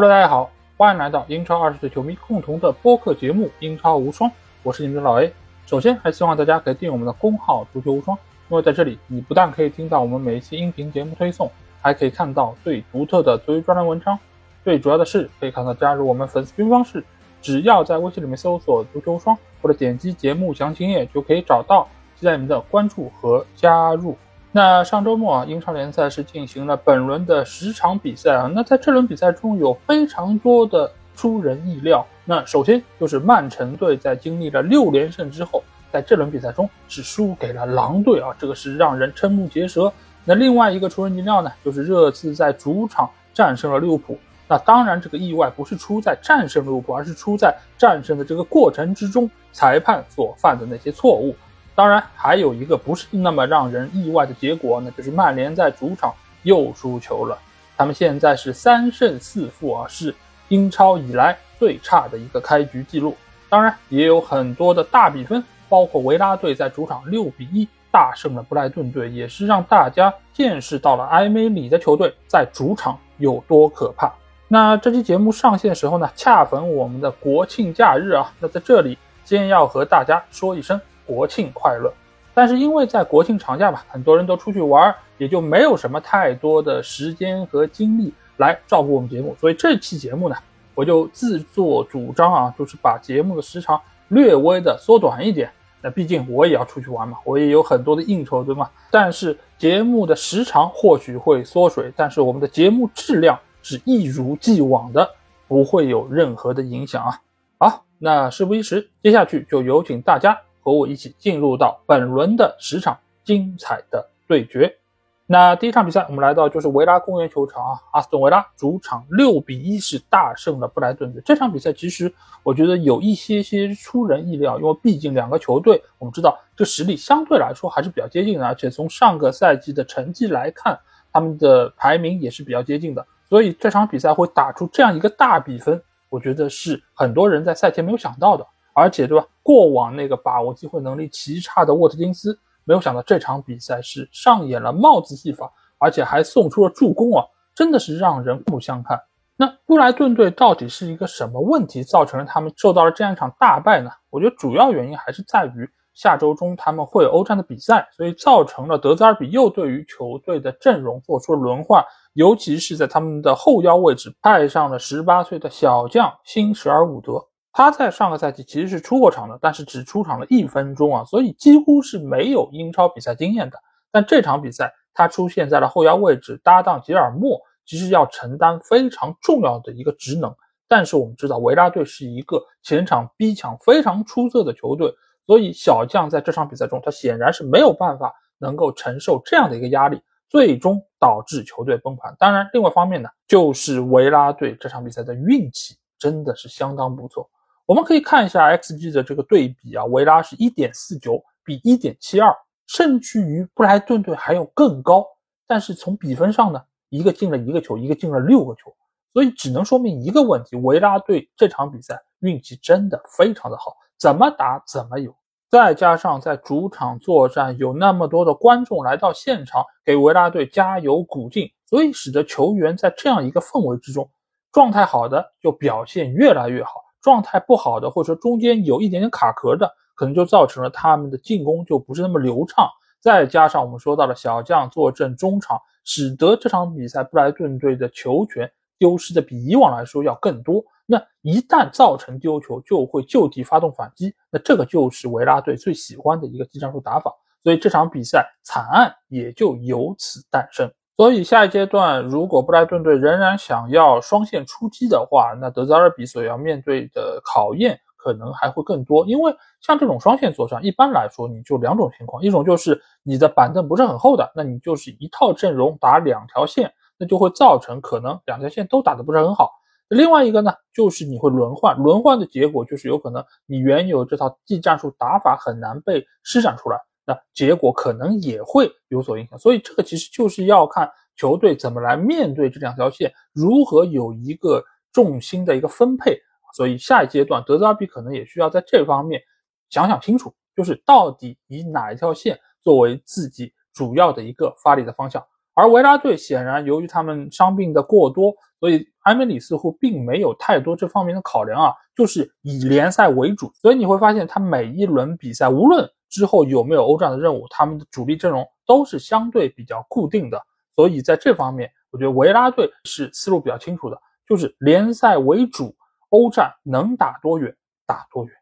Hello，大家好，欢迎来到英超二十岁球迷共同的播客节目《英超无双》，我是你们的老 A。首先，还希望大家可以订阅我们的公号“足球无双”，因为在这里，你不但可以听到我们每一期音频节目推送，还可以看到最独特的足球专栏文章。最主要的是，可以看到加入我们粉丝群方式，只要在微信里面搜索“足球无双”或者点击节目详情页就可以找到。期待你们的关注和加入。那上周末啊，英超联赛是进行了本轮的十场比赛啊。那在这轮比赛中有非常多的出人意料。那首先就是曼城队在经历了六连胜之后，在这轮比赛中是输给了狼队啊，这个是让人瞠目结舌。那另外一个出人意料呢，就是热刺在主场战胜了利物浦。那当然，这个意外不是出在战胜利物浦，而是出在战胜的这个过程之中，裁判所犯的那些错误。当然，还有一个不是那么让人意外的结果，那就是曼联在主场又输球了。他们现在是三胜四负啊，是英超以来最差的一个开局记录。当然，也有很多的大比分，包括维拉队在主场六比一大胜了布莱顿队，也是让大家见识到了埃梅里的球队在主场有多可怕。那这期节目上线时候呢，恰逢我们的国庆假日啊，那在这里先要和大家说一声。国庆快乐！但是因为在国庆长假嘛，很多人都出去玩，也就没有什么太多的时间和精力来照顾我们节目。所以这期节目呢，我就自作主张啊，就是把节目的时长略微的缩短一点。那毕竟我也要出去玩嘛，我也有很多的应酬，对吗？但是节目的时长或许会缩水，但是我们的节目质量是一如既往的，不会有任何的影响啊。好，那事不宜迟，接下去就有请大家。和我一起进入到本轮的十场精彩的对决。那第一场比赛，我们来到就是维拉公园球场啊，阿斯顿维拉主场六比一是大胜了布莱顿队。这场比赛其实我觉得有一些些出人意料，因为毕竟两个球队我们知道这实力相对来说还是比较接近的，而且从上个赛季的成绩来看，他们的排名也是比较接近的，所以这场比赛会打出这样一个大比分，我觉得是很多人在赛前没有想到的。而且，对吧？过往那个把握机会能力极差的沃特金斯，没有想到这场比赛是上演了帽子戏法，而且还送出了助攻啊！真的是让人刮目相看。那布莱顿队到底是一个什么问题，造成了他们受到了这样一场大败呢？我觉得主要原因还是在于下周中他们会有欧战的比赛，所以造成了德泽尔比又对于球队的阵容做出了轮换，尤其是在他们的后腰位置派上了十八岁的小将辛什尔伍德。他在上个赛季其实是出过场的，但是只出场了一分钟啊，所以几乎是没有英超比赛经验的。但这场比赛他出现在了后腰位置，搭档吉尔莫，其实要承担非常重要的一个职能。但是我们知道维拉队是一个前场逼抢非常出色的球队，所以小将在这场比赛中他显然是没有办法能够承受这样的一个压力，最终导致球队崩盘。当然，另外一方面呢，就是维拉队这场比赛的运气真的是相当不错。我们可以看一下 XG 的这个对比啊，维拉是1.49比1.72，甚至于布莱顿队还要更高。但是从比分上呢，一个进了一个球，一个进了六个球，所以只能说明一个问题：维拉队这场比赛运气真的非常的好，怎么打怎么有。再加上在主场作战有那么多的观众来到现场给维拉队加油鼓劲，所以使得球员在这样一个氛围之中，状态好的就表现越来越好。状态不好的，或者说中间有一点点卡壳的，可能就造成了他们的进攻就不是那么流畅。再加上我们说到了小将坐镇中场，使得这场比赛布莱顿队的球权丢失的比以往来说要更多。那一旦造成丢球，就会就地发动反击。那这个就是维拉队最喜欢的一个技战术打法。所以这场比赛惨案也就由此诞生。所以下一阶段，如果布莱顿队仍然想要双线出击的话，那德泽尔比所要面对的考验可能还会更多。因为像这种双线作战，一般来说你就两种情况：一种就是你的板凳不是很厚的，那你就是一套阵容打两条线，那就会造成可能两条线都打得不是很好。另外一个呢，就是你会轮换，轮换的结果就是有可能你原有这套技战术打法很难被施展出来。那结果可能也会有所影响，所以这个其实就是要看球队怎么来面对这两条线，如何有一个重心的一个分配。所以下一阶段德泽尔比可能也需要在这方面想想清楚，就是到底以哪一条线作为自己主要的一个发力的方向。而维拉队显然由于他们伤病的过多，所以埃梅里似乎并没有太多这方面的考量啊，就是以联赛为主。所以你会发现，他每一轮比赛，无论之后有没有欧战的任务，他们的主力阵容都是相对比较固定的。所以在这方面，我觉得维拉队是思路比较清楚的，就是联赛为主，欧战能打多远打多远。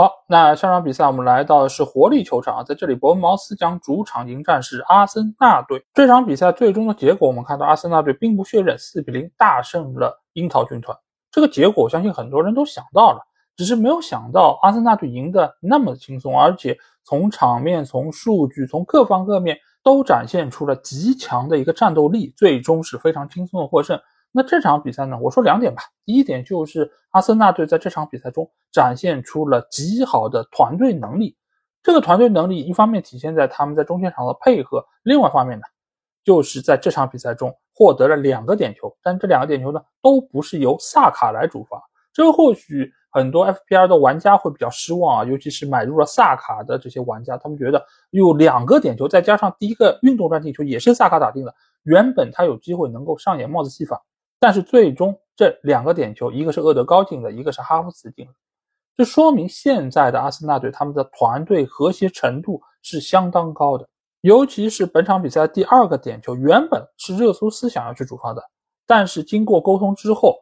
好，那上场比赛我们来到的是活力球场啊，在这里伯恩茅斯将主场迎战是阿森纳队。这场比赛最终的结果，我们看到阿森纳队兵不血刃，四比零大胜了樱桃军团。这个结果，相信很多人都想到了，只是没有想到阿森纳队赢得那么轻松，而且从场面、从数据、从各方各面都展现出了极强的一个战斗力，最终是非常轻松的获胜。那这场比赛呢？我说两点吧。第一点就是阿森纳队在这场比赛中展现出了极好的团队能力。这个团队能力一方面体现在他们在中前场的配合，另外一方面呢，就是在这场比赛中获得了两个点球。但这两个点球呢，都不是由萨卡来主罚。这或许很多 FPL 的玩家会比较失望啊，尤其是买入了萨卡的这些玩家，他们觉得有两个点球，再加上第一个运动战进球也是萨卡打定的，原本他有机会能够上演帽子戏法。但是最终这两个点球，一个是厄德高进的，一个是哈弗茨进的，这说明现在的阿森纳队他们的团队和谐程度是相当高的。尤其是本场比赛第二个点球，原本是热苏斯想要去主罚的，但是经过沟通之后，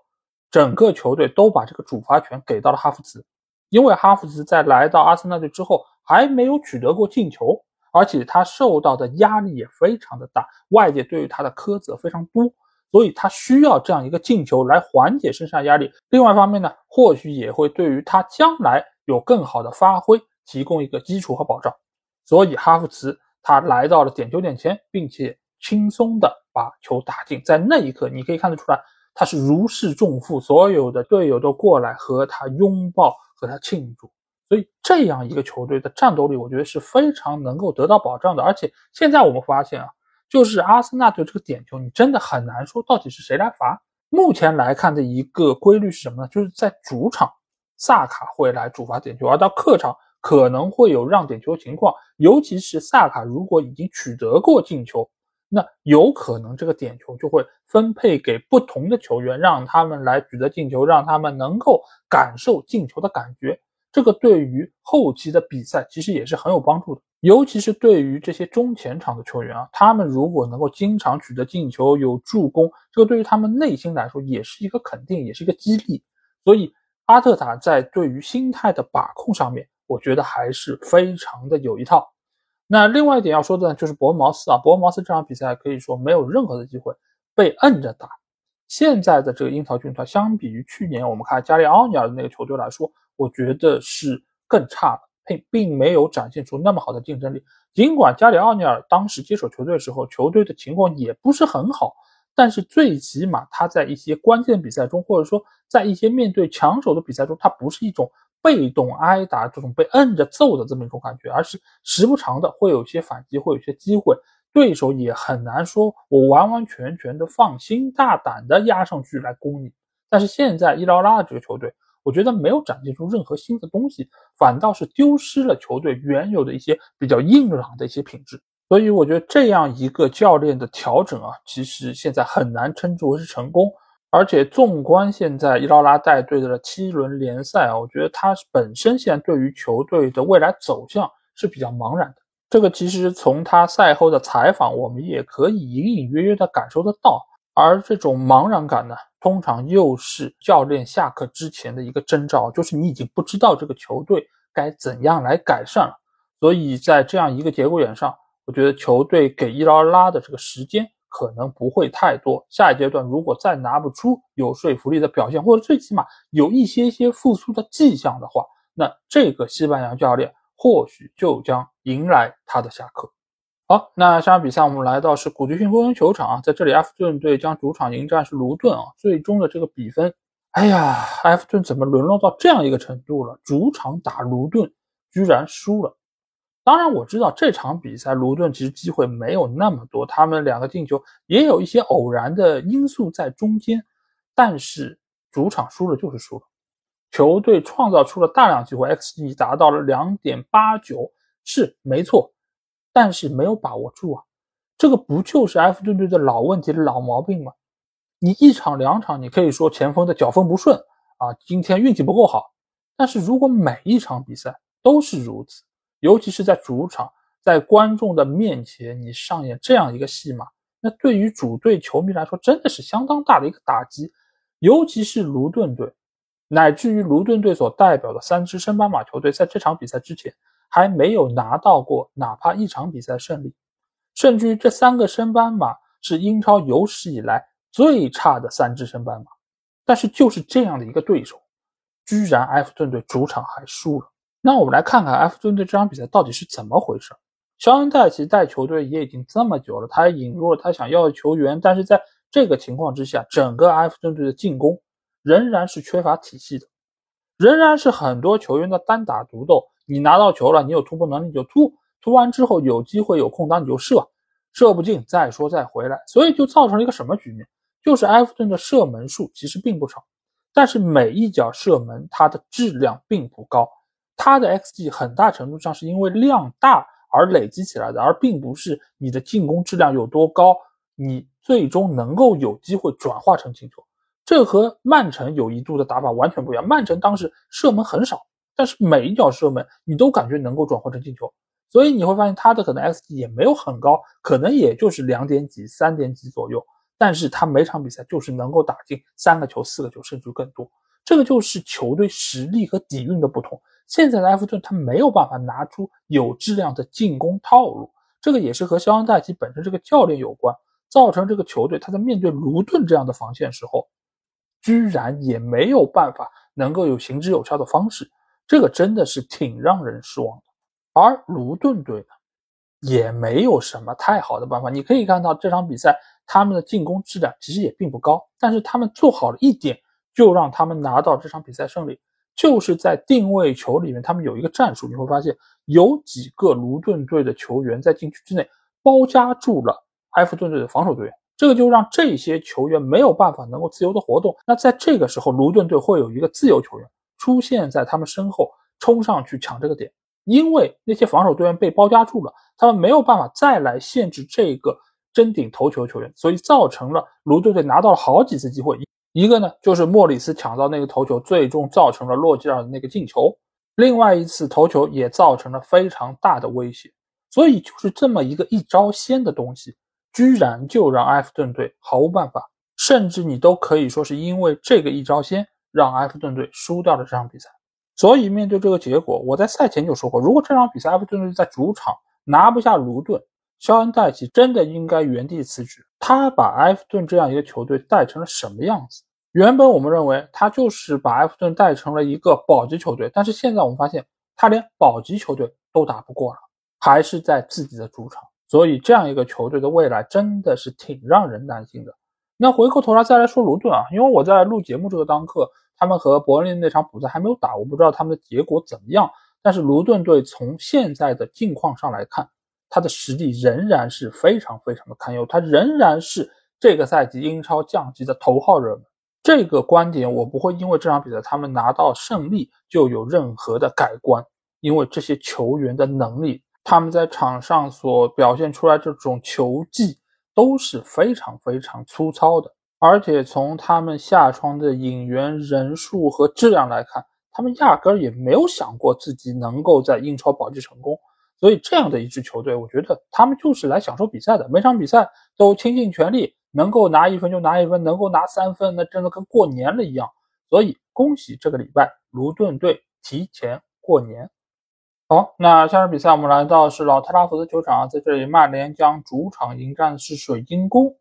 整个球队都把这个主罚权给到了哈弗茨，因为哈弗茨在来到阿森纳队之后还没有取得过进球，而且他受到的压力也非常的大，外界对于他的苛责非常多。所以他需要这样一个进球来缓解身上压力。另外一方面呢，或许也会对于他将来有更好的发挥提供一个基础和保障。所以哈弗茨他来到了点球点前，并且轻松的把球打进。在那一刻，你可以看得出来，他是如释重负，所有的队友都过来和他拥抱，和他庆祝。所以这样一个球队的战斗力，我觉得是非常能够得到保障的。而且现在我们发现啊。就是阿森纳队这个点球，你真的很难说到底是谁来罚。目前来看的一个规律是什么呢？就是在主场，萨卡会来主罚点球，而到客场可能会有让点球情况。尤其是萨卡如果已经取得过进球，那有可能这个点球就会分配给不同的球员，让他们来取得进球，让他们能够感受进球的感觉。这个对于后期的比赛其实也是很有帮助的。尤其是对于这些中前场的球员啊，他们如果能够经常取得进球、有助攻，这个对于他们内心来说也是一个肯定，也是一个激励。所以阿特塔在对于心态的把控上面，我觉得还是非常的有一套。那另外一点要说的呢，就是伯恩茅斯啊，伯恩茅斯这场比赛可以说没有任何的机会被摁着打。现在的这个樱桃军团，相比于去年我们看加利奥尼尔的那个球队来说，我觉得是更差的。并并没有展现出那么好的竞争力。尽管加里奥尼尔当时接手球队的时候，球队的情况也不是很好，但是最起码他在一些关键比赛中，或者说在一些面对强手的比赛中，他不是一种被动挨打、这种被摁着揍的这么一种感觉，而是时不常的会有一些反击，会有一些机会，对手也很难说我完完全全的放心大胆的压上去来攻你。但是现在伊劳拉的这个球队。我觉得没有展现出任何新的东西，反倒是丢失了球队原有的一些比较硬朗的一些品质。所以我觉得这样一个教练的调整啊，其实现在很难称之为是成功。而且纵观现在伊劳拉带队的七轮联赛啊，我觉得他本身现在对于球队的未来走向是比较茫然的。这个其实从他赛后的采访，我们也可以隐隐约约的感受得到。而这种茫然感呢？通常又是教练下课之前的一个征兆，就是你已经不知道这个球队该怎样来改善了。所以在这样一个节骨眼上，我觉得球队给伊劳拉的这个时间可能不会太多。下一阶段如果再拿不出有说服力的表现，或者最起码有一些些复苏的迹象的话，那这个西班牙教练或许就将迎来他的下课。好，那下场比赛我们来到是古迪逊公园球场啊，在这里埃弗顿队将主场迎战是卢顿啊，最终的这个比分，哎呀，埃弗顿怎么沦落到这样一个程度了？主场打卢顿居然输了。当然我知道这场比赛卢顿其实机会没有那么多，他们两个进球也有一些偶然的因素在中间，但是主场输了就是输了。球队创造出了大量机会，xG 达到了两点八九，是没错。但是没有把握住啊，这个不就是埃弗顿队的老问题、老毛病吗？你一场两场，你可以说前锋的脚风不顺啊，今天运气不够好。但是如果每一场比赛都是如此，尤其是在主场，在观众的面前，你上演这样一个戏码，那对于主队球迷来说，真的是相当大的一个打击。尤其是卢顿队，乃至于卢顿队所代表的三支升班马球队，在这场比赛之前还没有拿到过哪怕一场比赛胜利，甚至于这三个升班马是英超有史以来最差的三支升班马。但是就是这样的一个对手，居然埃弗顿队主场还输了。那我们来看看埃弗顿队这场比赛到底是怎么回事。肖恩戴奇带球队也已经这么久了，他引入了他想要的球员，但是在这个情况之下，整个埃弗顿队的进攻仍然是缺乏体系的，仍然是很多球员的单打独斗。你拿到球了，你有突破能力就突，突完之后有机会有空档你就射，射不进再说再回来。所以就造成了一个什么局面？就是埃弗顿的射门数其实并不少，但是每一脚射门它的质量并不高，它的 xG 很大程度上是因为量大而累积起来的，而并不是你的进攻质量有多高，你。最终能够有机会转化成进球，这和曼城有一度的打法完全不一样。曼城当时射门很少，但是每一脚射门你都感觉能够转化成进球，所以你会发现他的可能 xG 也没有很高，可能也就是两点几、三点几左右。但是他每场比赛就是能够打进三个球、四个球，甚至更多。这个就是球队实力和底蕴的不同。现在的埃弗顿他没有办法拿出有质量的进攻套路，这个也是和肖恩戴奇本身这个教练有关。造成这个球队他在面对卢顿这样的防线时候，居然也没有办法能够有行之有效的方式，这个真的是挺让人失望的。而卢顿队呢，也没有什么太好的办法。你可以看到这场比赛他们的进攻质量其实也并不高，但是他们做好了一点，就让他们拿到这场比赛胜利，就是在定位球里面，他们有一个战术，你会发现有几个卢顿队的球员在禁区之内包夹住了。埃弗顿队的防守队员，这个就让这些球员没有办法能够自由的活动。那在这个时候，卢顿队会有一个自由球员出现在他们身后，冲上去抢这个点。因为那些防守队员被包夹住了，他们没有办法再来限制这个争顶头球球员，所以造成了卢队队拿到了好几次机会。一个呢，就是莫里斯抢到那个头球，最终造成了洛基尔的那个进球；另外一次头球也造成了非常大的威胁。所以就是这么一个一招鲜的东西。居然就让埃弗顿队毫无办法，甚至你都可以说是因为这个一招鲜，让埃弗顿队输掉了这场比赛。所以面对这个结果，我在赛前就说过，如果这场比赛埃弗顿队在主场拿不下卢顿，肖恩戴奇真的应该原地辞职。他把埃弗顿这样一个球队带成了什么样子？原本我们认为他就是把埃弗顿带成了一个保级球队，但是现在我们发现他连保级球队都打不过了，还是在自己的主场。所以这样一个球队的未来真的是挺让人担心的。那回过头来再来说卢顿啊，因为我在录节目这个当刻，他们和伯恩利那场比赛还没有打，我不知道他们的结果怎么样。但是卢顿队从现在的境况上来看，他的实力仍然是非常非常的堪忧，他仍然是这个赛季英超降级的头号热门。这个观点我不会因为这场比赛他们拿到胜利就有任何的改观，因为这些球员的能力。他们在场上所表现出来这种球技都是非常非常粗糙的，而且从他们下窗的引援人数和质量来看，他们压根儿也没有想过自己能够在英超保级成功。所以这样的一支球队，我觉得他们就是来享受比赛的，每场比赛都倾尽全力，能够拿一分就拿一分，能够拿三分，那真的跟过年了一样。所以恭喜这个礼拜卢顿队提前过年。好，那下场比赛我们来到是老特拉福德球场，在这里曼联将主场迎战的是水晶宫。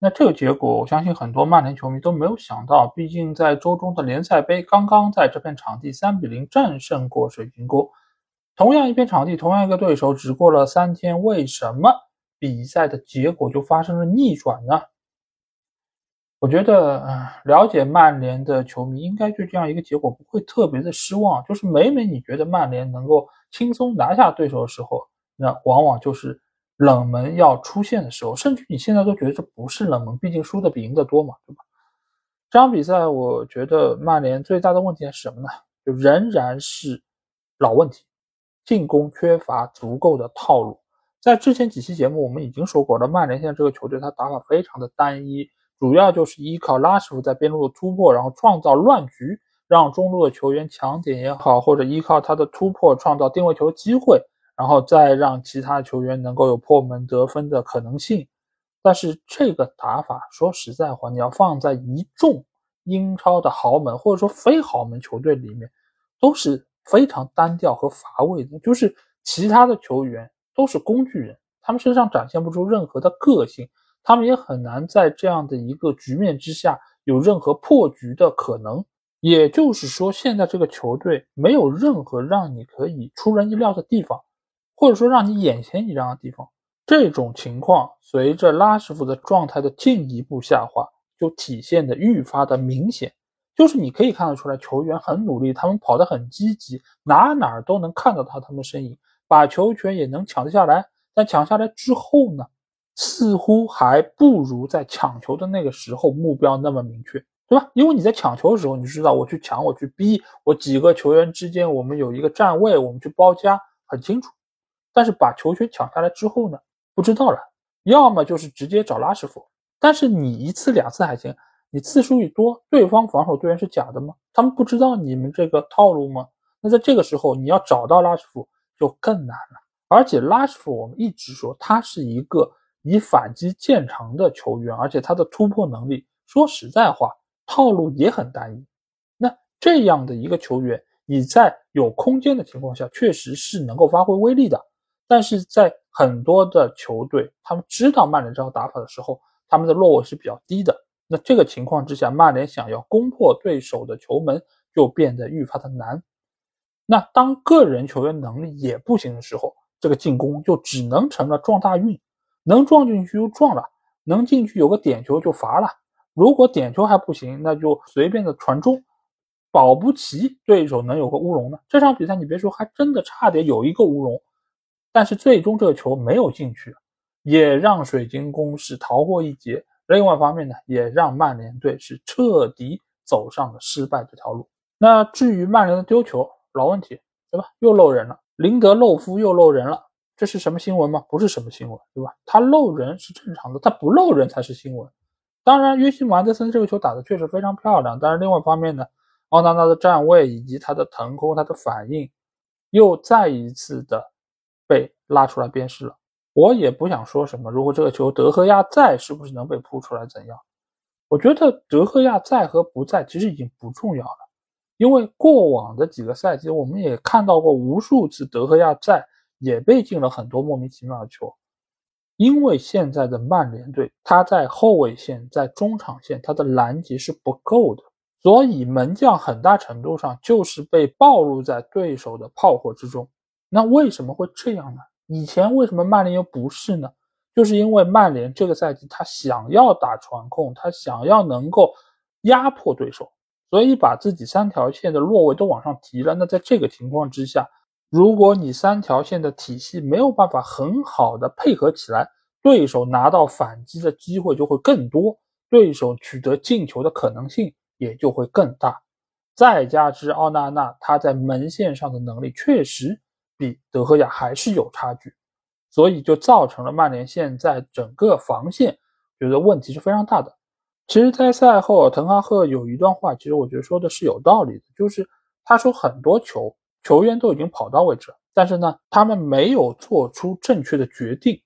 那这个结果，我相信很多曼联球迷都没有想到，毕竟在周中的联赛杯刚刚在这片场地三比零战胜过水晶宫。同样一片场地，同样一个对手，只过了三天，为什么比赛的结果就发生了逆转呢？我觉得，了解曼联的球迷应该对这样一个结果不会特别的失望。就是每每你觉得曼联能够轻松拿下对手的时候，那往往就是冷门要出现的时候。甚至你现在都觉得这不是冷门，毕竟输的比赢的多嘛，对吧？这场比赛，我觉得曼联最大的问题是什么呢？就仍然是老问题，进攻缺乏足够的套路。在之前几期节目，我们已经说过了，曼联现在这个球队，他打法非常的单一。主要就是依靠拉什福在边路的突破，然后创造乱局，让中路的球员抢点也好，或者依靠他的突破创造定位球机会，然后再让其他球员能够有破门得分的可能性。但是这个打法，说实在话，你要放在一众英超的豪门或者说非豪门球队里面，都是非常单调和乏味的。就是其他的球员都是工具人，他们身上展现不出任何的个性。他们也很难在这样的一个局面之下有任何破局的可能。也就是说，现在这个球队没有任何让你可以出人意料的地方，或者说让你眼前一亮的地方。这种情况随着拉什福德状态的进一步下滑，就体现的愈发的明显。就是你可以看得出来，球员很努力，他们跑得很积极，哪哪儿都能看到他他们身影，把球权也能抢得下来。但抢下来之后呢？似乎还不如在抢球的那个时候目标那么明确，对吧？因为你在抢球的时候，你知道我去抢，我去逼，我几个球员之间我们有一个站位，我们去包夹，很清楚。但是把球权抢下来之后呢，不知道了，要么就是直接找拉什福但是你一次两次还行，你次数一多，对方防守队员是假的吗？他们不知道你们这个套路吗？那在这个时候你要找到拉什福就更难了。而且拉什福我们一直说他是一个。以反击见长的球员，而且他的突破能力，说实在话，套路也很单一。那这样的一个球员，你在有空间的情况下，确实是能够发挥威力的。但是在很多的球队，他们知道曼联这套打法的时候，他们的落位是比较低的。那这个情况之下，曼联想要攻破对手的球门，就变得愈发的难。那当个人球员能力也不行的时候，这个进攻就只能成了撞大运。能撞进去就撞了，能进去有个点球就罚了。如果点球还不行，那就随便的传中，保不齐对手能有个乌龙呢。这场比赛你别说，还真的差点有一个乌龙，但是最终这个球没有进去，也让水晶宫是逃过一劫。另外一方面呢，也让曼联队是彻底走上了失败这条路。那至于曼联的丢球，老问题，对吧？又漏人了，林德漏夫又漏人了。这是什么新闻吗？不是什么新闻，对吧？他漏人是正常的，他不漏人才是新闻。当然，约西姆德森这个球打的确实非常漂亮，但是另外一方面呢，奥纳纳的站位以及他的腾空、他的反应，又再一次的被拉出来鞭尸了。我也不想说什么，如果这个球德赫亚在，是不是能被扑出来？怎样？我觉得德赫亚在和不在其实已经不重要了，因为过往的几个赛季我们也看到过无数次德赫亚在。也被进了很多莫名其妙的球，因为现在的曼联队，他在后卫线、在中场线，他的拦截是不够的，所以门将很大程度上就是被暴露在对手的炮火之中。那为什么会这样呢？以前为什么曼联又不是呢？就是因为曼联这个赛季他想要打传控，他想要能够压迫对手，所以把自己三条线的落位都往上提了。那在这个情况之下，如果你三条线的体系没有办法很好的配合起来，对手拿到反击的机会就会更多，对手取得进球的可能性也就会更大。再加之奥纳纳他在门线上的能力确实比德赫亚还是有差距，所以就造成了曼联现在整个防线觉得问题是非常大的。其实，在赛后，滕哈赫有一段话，其实我觉得说的是有道理的，就是他说很多球。球员都已经跑到位置，但是呢，他们没有做出正确的决定，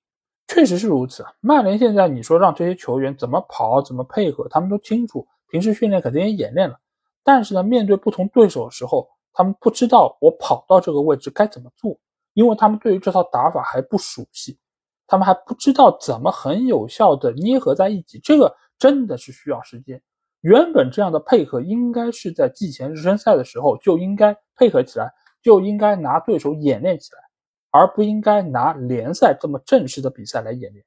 确实是如此。曼联现在你说让这些球员怎么跑、怎么配合，他们都清楚，平时训练肯定也演练了，但是呢，面对不同对手的时候，他们不知道我跑到这个位置该怎么做，因为他们对于这套打法还不熟悉，他们还不知道怎么很有效的捏合在一起，这个真的是需要时间。原本这样的配合应该是在季前热身赛的时候就应该配合起来。就应该拿对手演练起来，而不应该拿联赛这么正式的比赛来演练。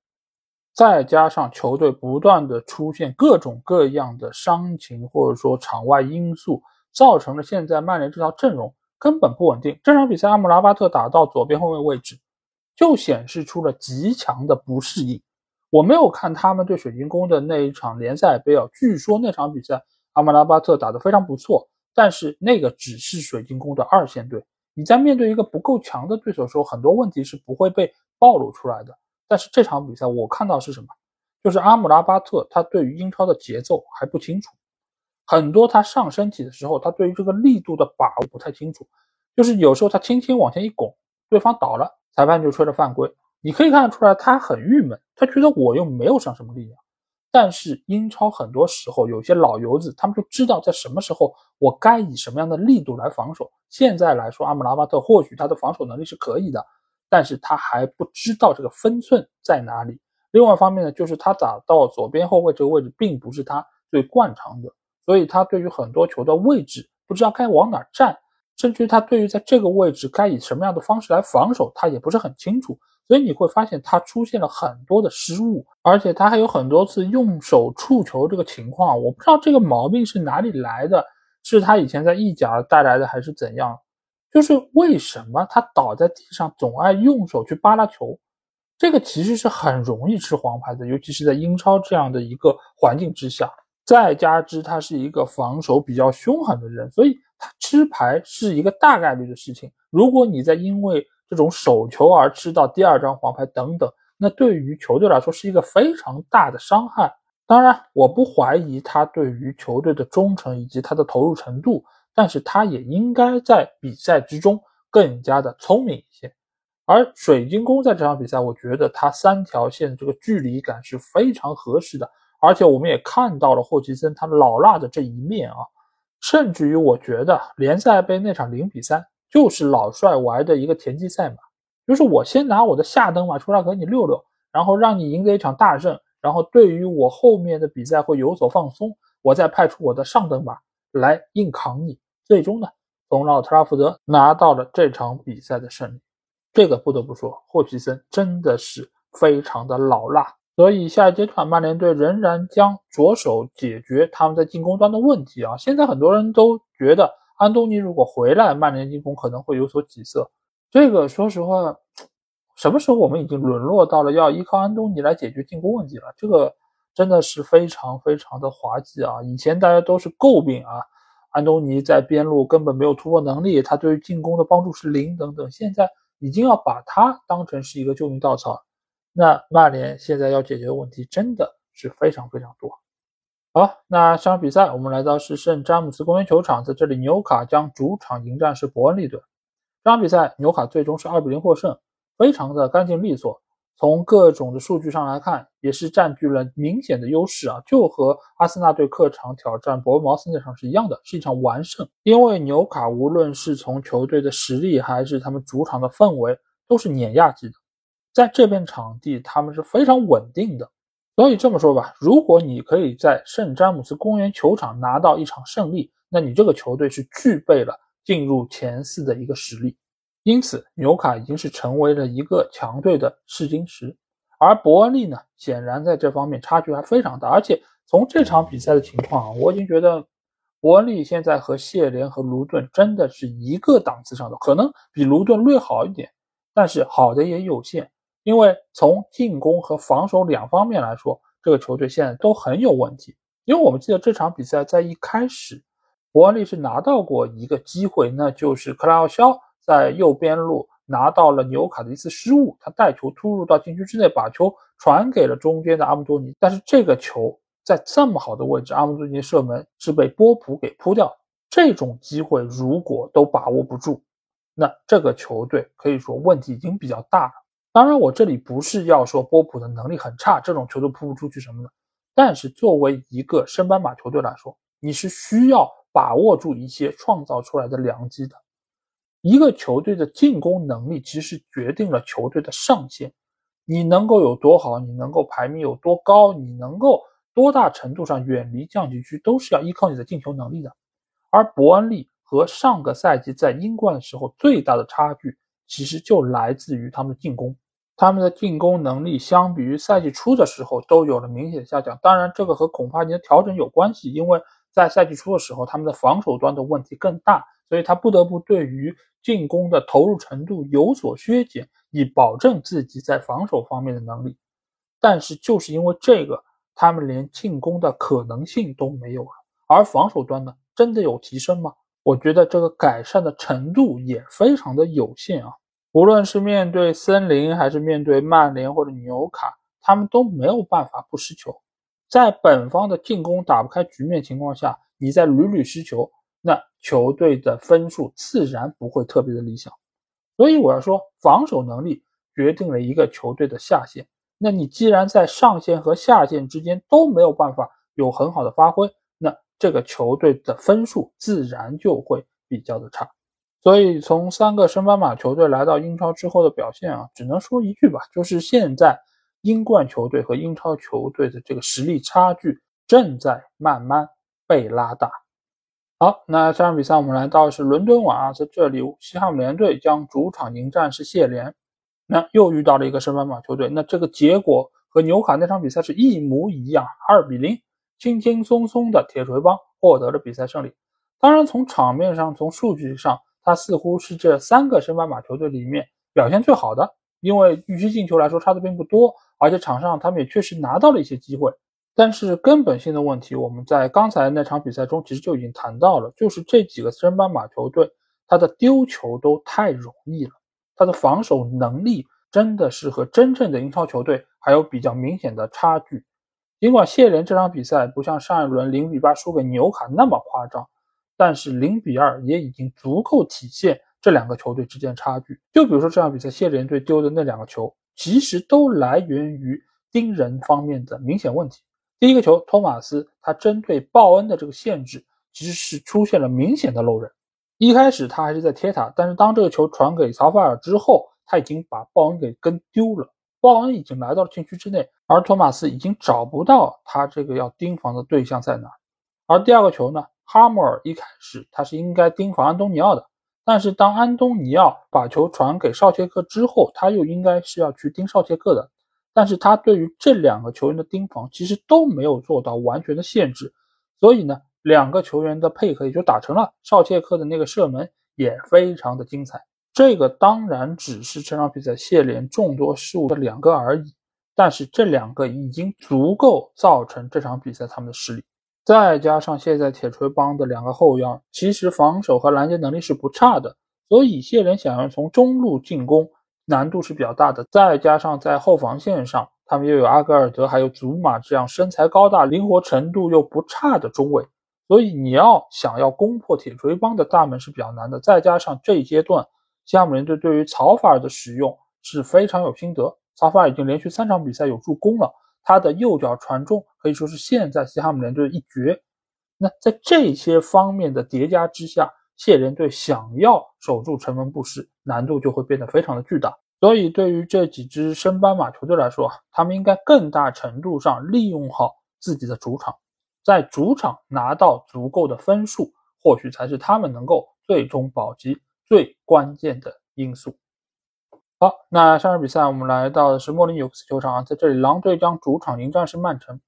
再加上球队不断的出现各种各样的伤情或者说场外因素，造成了现在曼联这套阵容根本不稳定。这场比赛阿姆拉巴特打到左边后卫位置，就显示出了极强的不适应。我没有看他们对水晶宫的那一场联赛杯啊，据说那场比赛阿姆拉巴特打得非常不错。但是那个只是水晶宫的二线队，你在面对一个不够强的对手时候，很多问题是不会被暴露出来的。但是这场比赛我看到是什么？就是阿姆拉巴特他对于英超的节奏还不清楚，很多他上身体的时候，他对于这个力度的把握不太清楚，就是有时候他轻轻往前一拱，对方倒了，裁判就吹了犯规。你可以看得出来，他很郁闷，他觉得我又没有上什么力量。但是英超很多时候有些老油子，他们就知道在什么时候我该以什么样的力度来防守。现在来说，阿姆拉巴特或许他的防守能力是可以的，但是他还不知道这个分寸在哪里。另外一方面呢，就是他打到左边后卫这个位置，并不是他最惯常的，所以他对于很多球的位置不知道该往哪站，甚至于他对于在这个位置该以什么样的方式来防守，他也不是很清楚。所以你会发现他出现了很多的失误，而且他还有很多次用手触球这个情况，我不知道这个毛病是哪里来的，是他以前在意甲带来的还是怎样？就是为什么他倒在地上总爱用手去扒拉球？这个其实是很容易吃黄牌的，尤其是在英超这样的一个环境之下，再加之他是一个防守比较凶狠的人，所以他吃牌是一个大概率的事情。如果你在因为这种手球而吃到第二张黄牌等等，那对于球队来说是一个非常大的伤害。当然，我不怀疑他对于球队的忠诚以及他的投入程度，但是他也应该在比赛之中更加的聪明一些。而水晶宫在这场比赛，我觉得他三条线这个距离感是非常合适的，而且我们也看到了霍奇森他老辣的这一面啊，甚至于我觉得联赛杯那场零比三。就是老帅玩的一个田忌赛马，就是我先拿我的下等马出来和你溜溜，然后让你赢得一场大胜，然后对于我后面的比赛会有所放松，我再派出我的上等马来硬扛你。最终呢，从老特拉福德拿到了这场比赛的胜利。这个不得不说，霍奇森真的是非常的老辣。所以下一阶段，曼联队仍然将着手解决他们在进攻端的问题啊。现在很多人都觉得。安东尼如果回来，曼联进攻可能会有所起色。这个说实话，什么时候我们已经沦落到了要依靠安东尼来解决进攻问题了？这个真的是非常非常的滑稽啊！以前大家都是诟病啊，安东尼在边路根本没有突破能力，他对于进攻的帮助是零等等。现在已经要把他当成是一个救命稻草，那曼联现在要解决的问题真的是非常非常多。好，那这场比赛我们来到是圣詹姆斯公园球场，在这里纽卡将主场迎战是伯恩利队。这场比赛纽卡最终是二比零获胜，非常的干净利索。从各种的数据上来看，也是占据了明显的优势啊，就和阿森纳队客场挑战伯恩茅斯那场是一样的，是一场完胜。因为纽卡无论是从球队的实力，还是他们主场的氛围，都是碾压级的，在这片场地他们是非常稳定的。所以这么说吧，如果你可以在圣詹姆斯公园球场拿到一场胜利，那你这个球队是具备了进入前四的一个实力。因此，纽卡已经是成为了一个强队的试金石。而伯恩利呢，显然在这方面差距还非常大。而且从这场比赛的情况啊，我已经觉得伯恩利现在和谢联和卢顿真的是一个档次上的，可能比卢顿略好一点，但是好的也有限。因为从进攻和防守两方面来说，这个球队现在都很有问题。因为我们记得这场比赛在一开始，伯恩利是拿到过一个机会，那就是克拉奥肖在右边路拿到了纽卡的一次失误，他带球突入到禁区之内，把球传给了中间的阿姆多尼。但是这个球在这么好的位置，阿姆多尼射门是被波普给扑掉。这种机会如果都把握不住，那这个球队可以说问题已经比较大了。当然，我这里不是要说波普的能力很差，这种球都扑不出去什么的。但是作为一个升班马球队来说，你是需要把握住一些创造出来的良机的。一个球队的进攻能力其实决定了球队的上限。你能够有多好，你能够排名有多高，你能够多大程度上远离降级区，都是要依靠你的进球能力的。而伯恩利和上个赛季在英冠的时候最大的差距，其实就来自于他们的进攻。他们的进攻能力相比于赛季初的时候都有了明显下降。当然，这个和孔帕尼的调整有关系，因为在赛季初的时候，他们的防守端的问题更大，所以他不得不对于进攻的投入程度有所削减，以保证自己在防守方面的能力。但是，就是因为这个，他们连进攻的可能性都没有了。而防守端呢，真的有提升吗？我觉得这个改善的程度也非常的有限啊。无论是面对森林，还是面对曼联或者纽卡，他们都没有办法不失球。在本方的进攻打不开局面情况下，你在屡屡失球，那球队的分数自然不会特别的理想。所以我要说，防守能力决定了一个球队的下限。那你既然在上限和下限之间都没有办法有很好的发挥，那这个球队的分数自然就会比较的差。所以从三个升班马球队来到英超之后的表现啊，只能说一句吧，就是现在英冠球队和英超球队的这个实力差距正在慢慢被拉大。好，那这场比赛我们来到是伦敦碗啊，在这里西汉姆联队将主场迎战是谢联，那又遇到了一个升班马球队，那这个结果和纽卡那场比赛是一模一样，二比零，轻轻松松的铁锤帮获得了比赛胜利。当然，从场面上，从数据上。他似乎是这三个升班马球队里面表现最好的，因为预期进球来说差的并不多，而且场上他们也确实拿到了一些机会。但是根本性的问题，我们在刚才那场比赛中其实就已经谈到了，就是这几个升班马球队，他的丢球都太容易了，他的防守能力真的是和真正的英超球队还有比较明显的差距。尽管谢联这场比赛不像上一轮零比八输给纽卡那么夸张。但是零比二也已经足够体现这两个球队之间差距。就比如说这场比赛谢联队丢的那两个球，其实都来源于盯人方面的明显问题。第一个球，托马斯他针对鲍恩的这个限制，其实是出现了明显的漏人。一开始他还是在贴他，但是当这个球传给曹法尔之后，他已经把鲍恩给跟丢了。鲍恩已经来到了禁区之内，而托马斯已经找不到他这个要盯防的对象在哪。而第二个球呢？哈默尔一开始他是应该盯防安东尼奥的，但是当安东尼奥把球传给绍切克之后，他又应该是要去盯绍切克的，但是他对于这两个球员的盯防其实都没有做到完全的限制，所以呢，两个球员的配合也就打成了。绍切克的那个射门也非常的精彩，这个当然只是这场比赛谢联众多失误的两个而已，但是这两个已经足够造成这场比赛他们的失利。再加上现在铁锤帮的两个后腰，其实防守和拦截能力是不差的，所以谢人想要从中路进攻难度是比较大的。再加上在后防线上，他们又有阿格尔德，还有祖马这样身材高大、灵活程度又不差的中卫，所以你要想要攻破铁锤帮的大门是比较难的。再加上这一阶段，加姆联队对于曹法尔的使用是非常有心得，曹法尔已经连续三场比赛有助攻了。他的右脚传中可以说是现在西汉姆联队的一绝。那在这些方面的叠加之下，谢联队想要守住城门不失，难度就会变得非常的巨大。所以，对于这几支升班马球队来说，他们应该更大程度上利用好自己的主场，在主场拿到足够的分数，或许才是他们能够最终保级最关键的因素。好，那上场比赛我们来到的是莫林纽克斯球场啊，在这里狼队将主场迎战是曼城。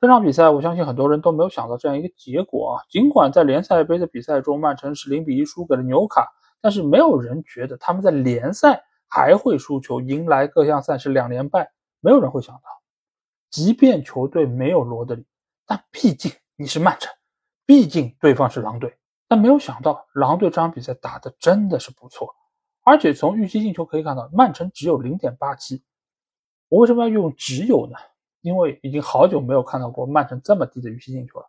这场比赛我相信很多人都没有想到这样一个结果啊。尽管在联赛杯的比赛中，曼城是零比一输给了纽卡，但是没有人觉得他们在联赛还会输球，迎来各项赛事两连败。没有人会想到，即便球队没有罗德里，但毕竟你是曼城，毕竟对方是狼队。但没有想到，狼队这场比赛打的真的是不错。而且从预期进球可以看到，曼城只有零点八七。我为什么要用只有呢？因为已经好久没有看到过曼城这么低的预期进球了。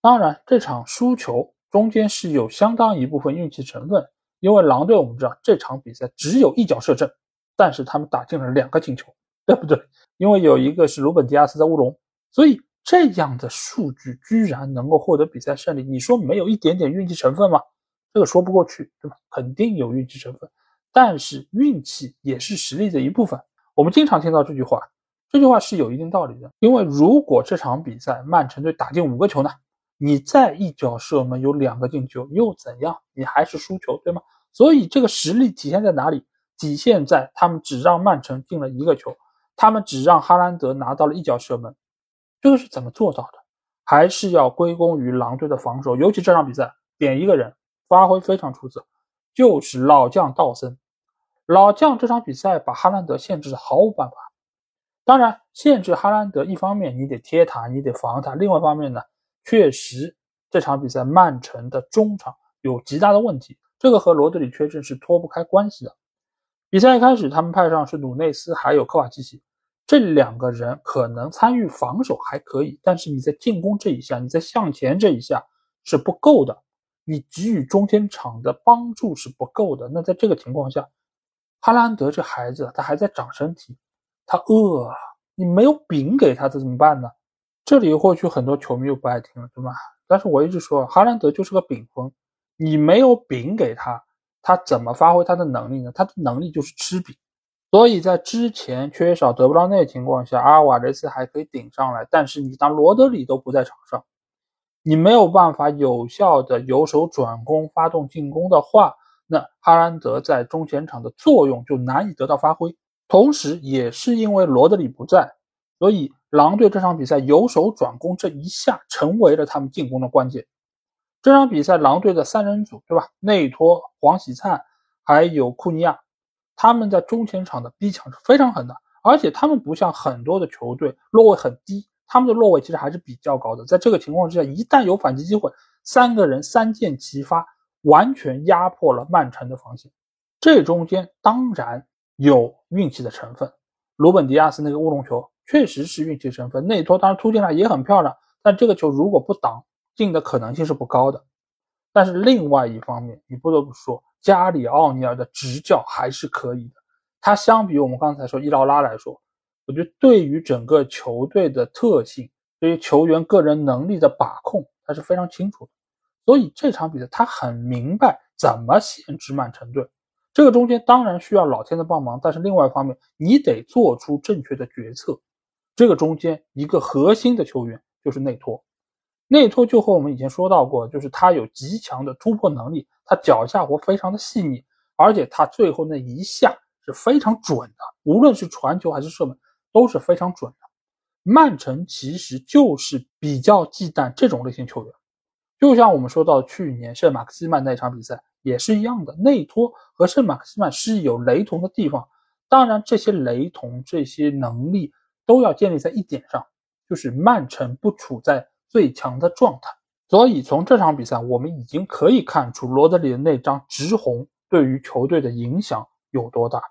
当然，这场输球中间是有相当一部分运气成分，因为狼队我们知道这场比赛只有一脚射正，但是他们打进了两个进球，对不对？因为有一个是鲁本迪亚斯的乌龙，所以这样的数据居然能够获得比赛胜利，你说没有一点点运气成分吗？这个说不过去，对吧？肯定有运气成分。但是运气也是实力的一部分。我们经常听到这句话，这句话是有一定道理的。因为如果这场比赛曼城队打进五个球呢，你再一脚射门有两个进球又怎样？你还是输球，对吗？所以这个实力体现在哪里？体现在他们只让曼城进了一个球，他们只让哈兰德拿到了一脚射门。这个是怎么做到的？还是要归功于狼队的防守，尤其这场比赛点一个人发挥非常出色，就是老将道森。老将这场比赛把哈兰德限制的毫无办法。当然，限制哈兰德，一方面你得贴他，你得防他；另外一方面呢，确实这场比赛曼城的中场有极大的问题，这个和罗德里缺阵是脱不开关系的。比赛一开始，他们派上是努内斯还有科瓦基奇，这两个人可能参与防守还可以，但是你在进攻这一下，你在向前这一下是不够的，你给予中间场的帮助是不够的。那在这个情况下，哈兰德这孩子他还在长身体，他饿，你没有饼给他，这怎么办呢？这里或许很多球迷又不爱听了，对吧？但是我一直说，哈兰德就是个饼锋，你没有饼给他，他怎么发挥他的能力呢？他的能力就是吃饼。所以在之前缺少德布劳内情况下，阿尔瓦雷斯还可以顶上来。但是你当罗德里都不在场上，你没有办法有效的由守转攻、发动进攻的话，那哈兰德在中前场的作用就难以得到发挥。同时，也是因为罗德里不在，所以狼队这场比赛由守转攻这一下成为了他们进攻的关键。这场比赛狼队的三人组，对吧？内托、黄喜灿还有库尼亚。他们在中前场的逼抢是非常狠的，而且他们不像很多的球队落位很低，他们的落位其实还是比较高的。在这个情况之下，一旦有反击机会，三个人三箭齐发，完全压迫了曼城的防线。这中间当然有运气的成分，鲁本迪亚斯那个乌龙球确实是运气成分，内托当然突进来也很漂亮，但这个球如果不挡进的可能性是不高的。但是另外一方面，你不得不说。加里奥尼尔的执教还是可以的，他相比我们刚才说伊劳拉来说，我觉得对于整个球队的特性，对于球员个人能力的把控，他是非常清楚的。所以这场比赛他很明白怎么限制曼城队。这个中间当然需要老天的帮忙，但是另外一方面，你得做出正确的决策。这个中间一个核心的球员就是内托。内托就和我们以前说到过，就是他有极强的突破能力，他脚下活非常的细腻，而且他最后那一下是非常准的，无论是传球还是射门都是非常准的。曼城其实就是比较忌惮这种类型球员，就像我们说到去年圣马克西曼那场比赛也是一样的，内托和圣马克西曼是有雷同的地方，当然这些雷同这些能力都要建立在一点上，就是曼城不处在。最强的状态，所以从这场比赛我们已经可以看出罗德里的那张直红对于球队的影响有多大。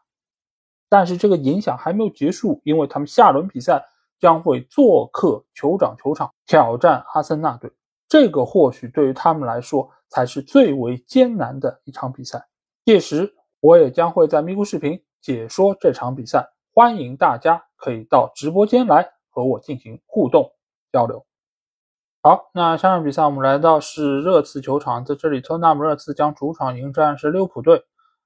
但是这个影响还没有结束，因为他们下轮比赛将会做客酋长球场挑战阿森纳队，这个或许对于他们来说才是最为艰难的一场比赛。届时我也将会在咪咕视频解说这场比赛，欢迎大家可以到直播间来和我进行互动交流。好，那下场比赛我们来到是热刺球场，在这里，特纳姆热刺将主场迎战是利物浦队。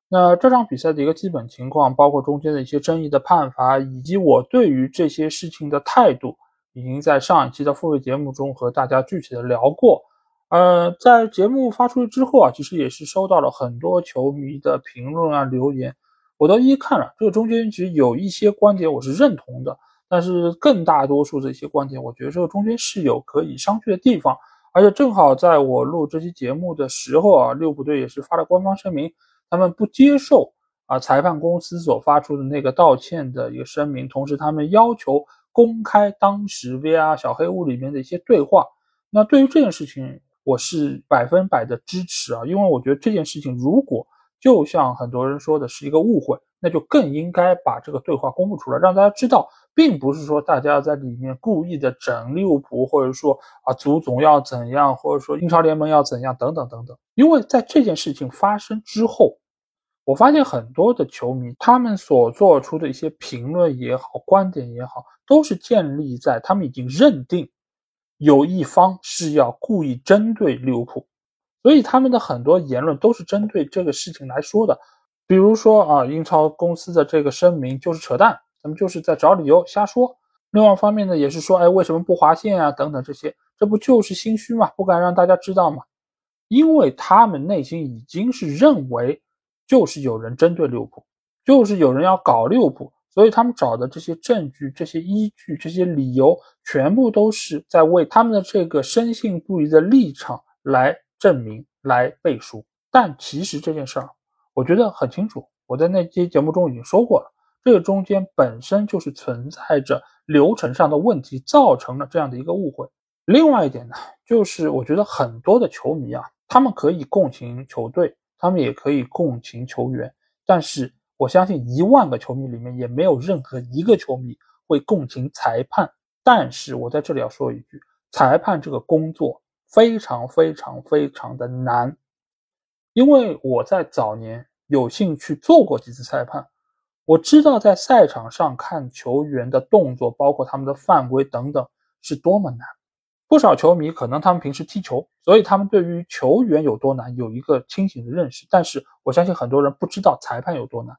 那这场比赛的一个基本情况，包括中间的一些争议的判罚，以及我对于这些事情的态度，已经在上一期的付费节目中和大家具体的聊过。呃，在节目发出去之后啊，其实也是收到了很多球迷的评论啊、留言，我都一一看了，这个中间其实有一些观点我是认同的。但是更大多数的一些观点，我觉得这个中间是有可以商榷的地方，而且正好在我录这期节目的时候啊，利物浦队也是发了官方声明，他们不接受啊裁判公司所发出的那个道歉的一个声明，同时他们要求公开当时 VR 小黑屋里面的一些对话。那对于这件事情，我是百分百的支持啊，因为我觉得这件事情如果就像很多人说的是一个误会，那就更应该把这个对话公布出来，让大家知道。并不是说大家在里面故意的整利物浦，或者说啊足总要怎样，或者说英超联盟要怎样等等等等。因为在这件事情发生之后，我发现很多的球迷他们所做出的一些评论也好，观点也好，都是建立在他们已经认定有一方是要故意针对利物浦，所以他们的很多言论都是针对这个事情来说的。比如说啊，英超公司的这个声明就是扯淡。咱们就是在找理由瞎说。另外一方面呢，也是说，哎，为什么不划线啊？等等这些，这不就是心虚吗？不敢让大家知道吗？因为他们内心已经是认为，就是有人针对利物浦，就是有人要搞利物浦，所以他们找的这些证据、这些依据、这些理由，全部都是在为他们的这个深信不疑的立场来证明、来背书。但其实这件事儿，我觉得很清楚，我在那期节目中已经说过了。这个中间本身就是存在着流程上的问题，造成了这样的一个误会。另外一点呢，就是我觉得很多的球迷啊，他们可以共情球队，他们也可以共情球员，但是我相信一万个球迷里面也没有任何一个球迷会共情裁判。但是我在这里要说一句，裁判这个工作非常非常非常的难，因为我在早年有幸去做过几次裁判，我知道在赛场上看球员的动作，包括他们的犯规等等，是多么难。不少球迷可能他们平时踢球，所以他们对于球员有多难有一个清醒的认识。但是我相信很多人不知道裁判有多难。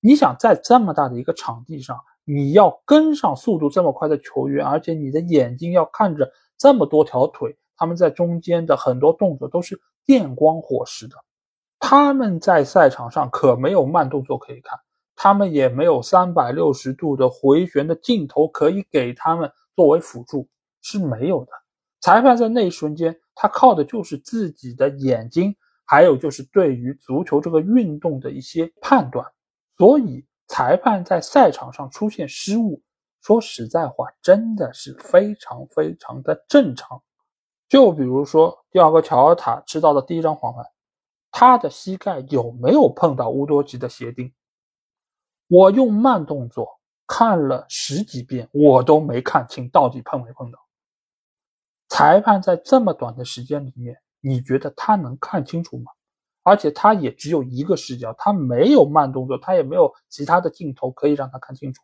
你想在这么大的一个场地上，你要跟上速度这么快的球员，而且你的眼睛要看着这么多条腿，他们在中间的很多动作都是电光火石的。他们在赛场上可没有慢动作可以看，他们也没有三百六十度的回旋的镜头可以给他们作为辅助，是没有的。裁判在那一瞬间，他靠的就是自己的眼睛，还有就是对于足球这个运动的一些判断。所以，裁判在赛场上出现失误，说实在话，真的是非常非常的正常。就比如说，第二个乔尔塔吃到的第一张黄牌，他的膝盖有没有碰到乌多吉的鞋钉？我用慢动作看了十几遍，我都没看清到底碰没碰到。裁判在这么短的时间里面，你觉得他能看清楚吗？而且他也只有一个视角，他没有慢动作，他也没有其他的镜头可以让他看清楚。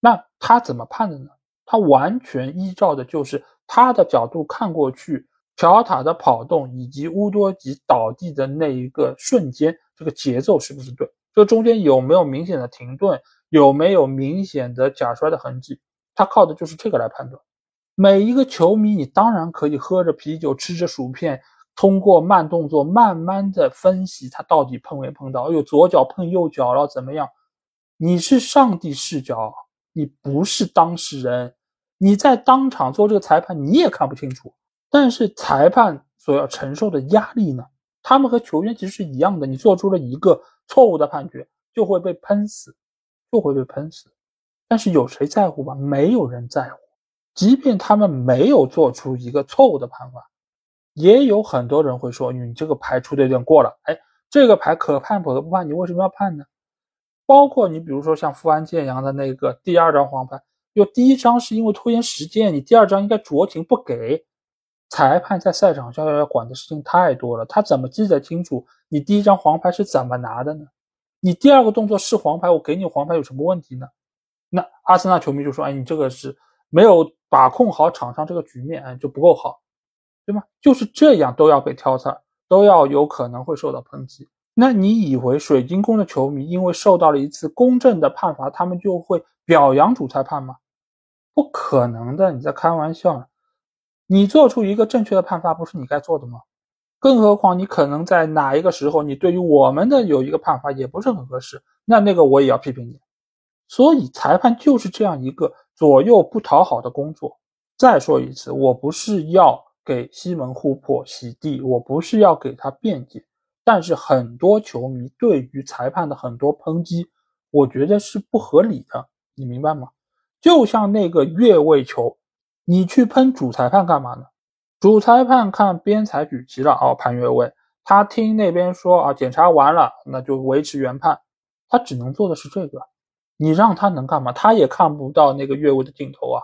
那他怎么判的呢？他完全依照的就是他的角度看过去，乔塔的跑动以及乌多吉倒地的那一个瞬间，这个节奏是不是对？这中间有没有明显的停顿？有没有明显的假摔的痕迹？他靠的就是这个来判断。每一个球迷，你当然可以喝着啤酒，吃着薯片，通过慢动作慢慢的分析他到底碰没碰到。哎呦，左脚碰右脚了，怎么样？你是上帝视角，你不是当事人，你在当场做这个裁判，你也看不清楚。但是裁判所要承受的压力呢？他们和球员其实是一样的，你做出了一个错误的判决，就会被喷死，就会被喷死。但是有谁在乎吧？没有人在乎。即便他们没有做出一个错误的判罚，也有很多人会说：“你这个牌出的有点过了。”哎，这个牌可判可不判，你为什么要判呢？包括你比如说像富安健洋的那个第二张黄牌，就第一张是因为拖延时间，你第二张应该酌情不给。裁判在赛场上要管的事情太多了，他怎么记得清楚你第一张黄牌是怎么拿的呢？你第二个动作是黄牌，我给你黄牌有什么问题呢？那阿森纳球迷就说：“哎，你这个是没有。”把控好场上这个局面，哎，就不够好，对吗？就是这样都要被挑刺儿，都要有可能会受到抨击。那你以为水晶宫的球迷因为受到了一次公正的判罚，他们就会表扬主裁判吗？不可能的，你在开玩笑呢。你做出一个正确的判罚，不是你该做的吗？更何况你可能在哪一个时候，你对于我们的有一个判罚也不是很合适，那那个我也要批评你。所以裁判就是这样一个。左右不讨好的工作。再说一次，我不是要给西门琥珀洗地，我不是要给他辩解。但是很多球迷对于裁判的很多抨击，我觉得是不合理的，你明白吗？就像那个越位球，你去喷主裁判干嘛呢？主裁判看边裁举旗了，哦，判越位。他听那边说啊，检查完了，那就维持原判。他只能做的是这个。你让他能干嘛？他也看不到那个越位的镜头啊，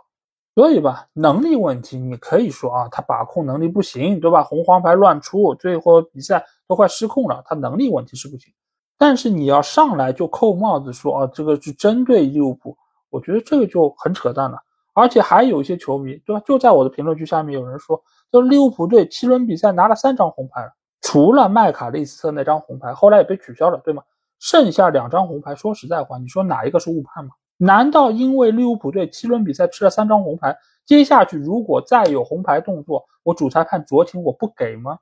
所以吧，能力问题你可以说啊，他把控能力不行，对吧？红黄牌乱出，最后比赛都快失控了，他能力问题是不行。但是你要上来就扣帽子说啊，这个是针对利物浦，我觉得这个就很扯淡了。而且还有一些球迷，对吧？就在我的评论区下面有人说，就利物浦队七轮比赛拿了三张红牌了，除了麦卡利斯特那张红牌，后来也被取消了，对吗？剩下两张红牌，说实在话，你说哪一个是误判吗？难道因为利物浦队七轮比赛吃了三张红牌，接下去如果再有红牌动作，我主裁判酌情我不给吗？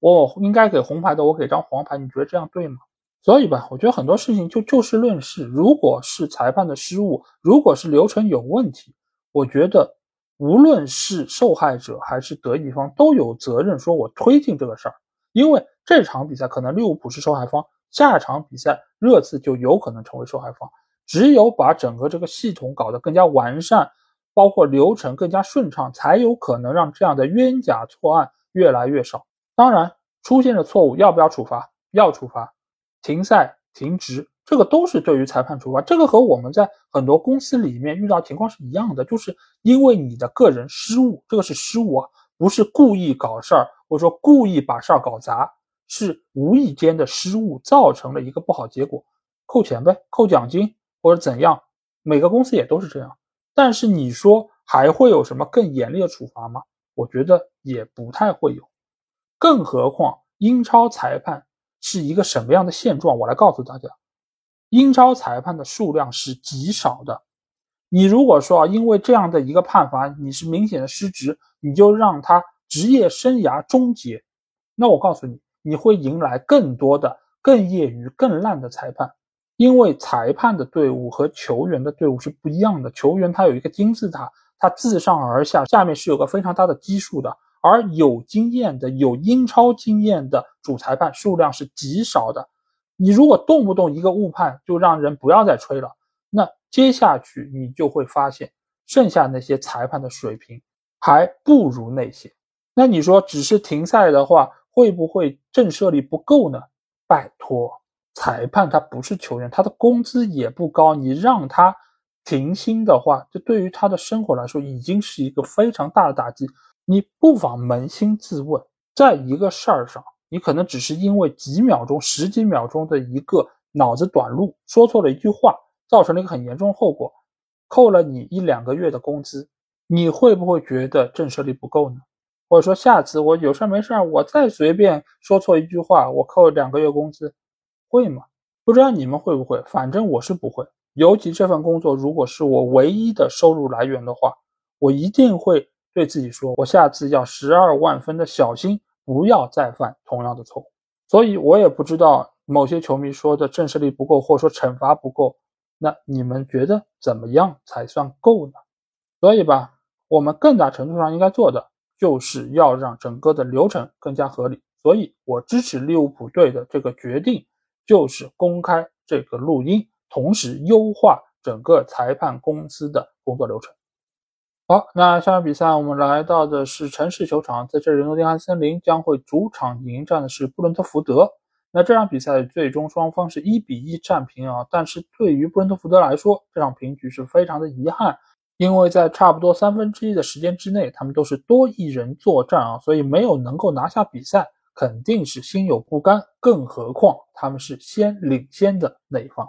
我应该给红牌的，我给张黄牌，你觉得这样对吗？所以吧，我觉得很多事情就就事论事。如果是裁判的失误，如果是流程有问题，我觉得无论是受害者还是得益方都有责任说我推进这个事儿，因为这场比赛可能利物浦是受害方。下场比赛热刺就有可能成为受害方。只有把整个这个系统搞得更加完善，包括流程更加顺畅，才有可能让这样的冤假错案越来越少。当然，出现了错误要不要处罚？要处罚，停赛停职这个都是对于裁判处罚。这个和我们在很多公司里面遇到情况是一样的，就是因为你的个人失误，这个是失误啊，不是故意搞事儿，或者说故意把事儿搞砸，是无意间的失误造成了一个不好结果，扣钱呗，扣奖金或者怎样，每个公司也都是这样。但是你说还会有什么更严厉的处罚吗？我觉得也不太会有，更何况英超裁判是一个什么样的现状？我来告诉大家。英超裁判的数量是极少的，你如果说啊，因为这样的一个判罚，你是明显的失职，你就让他职业生涯终结，那我告诉你，你会迎来更多的更业余、更烂的裁判，因为裁判的队伍和球员的队伍是不一样的，球员他有一个金字塔，他自上而下，下面是有个非常大的基数的，而有经验的、有英超经验的主裁判数量是极少的。你如果动不动一个误判就让人不要再吹了，那接下去你就会发现，剩下那些裁判的水平还不如那些。那你说只是停赛的话，会不会震慑力不够呢？拜托，裁判他不是球员，他的工资也不高，你让他停薪的话，这对于他的生活来说已经是一个非常大的打击。你不妨扪心自问，在一个事儿上。你可能只是因为几秒钟、十几秒钟的一个脑子短路，说错了一句话，造成了一个很严重后果，扣了你一两个月的工资，你会不会觉得震慑力不够呢？或者说下次我有事没事我再随便说错一句话，我扣两个月工资，会吗？不知道你们会不会，反正我是不会。尤其这份工作如果是我唯一的收入来源的话，我一定会对自己说，我下次要十二万分的小心。不要再犯同样的错误，所以我也不知道某些球迷说的震慑力不够，或者说惩罚不够，那你们觉得怎么样才算够呢？所以吧，我们更大程度上应该做的就是要让整个的流程更加合理。所以我支持利物浦队的这个决定，就是公开这个录音，同时优化整个裁判公司的工作流程。好，那下场比赛我们来到的是城市球场，在这里，诺丁汉森林将会主场迎战的是布伦特福德。那这场比赛最终双方是一比一战平啊，但是对于布伦特福德来说，这场平局是非常的遗憾，因为在差不多三分之一的时间之内，他们都是多一人作战啊，所以没有能够拿下比赛，肯定是心有不甘，更何况他们是先领先的那一方。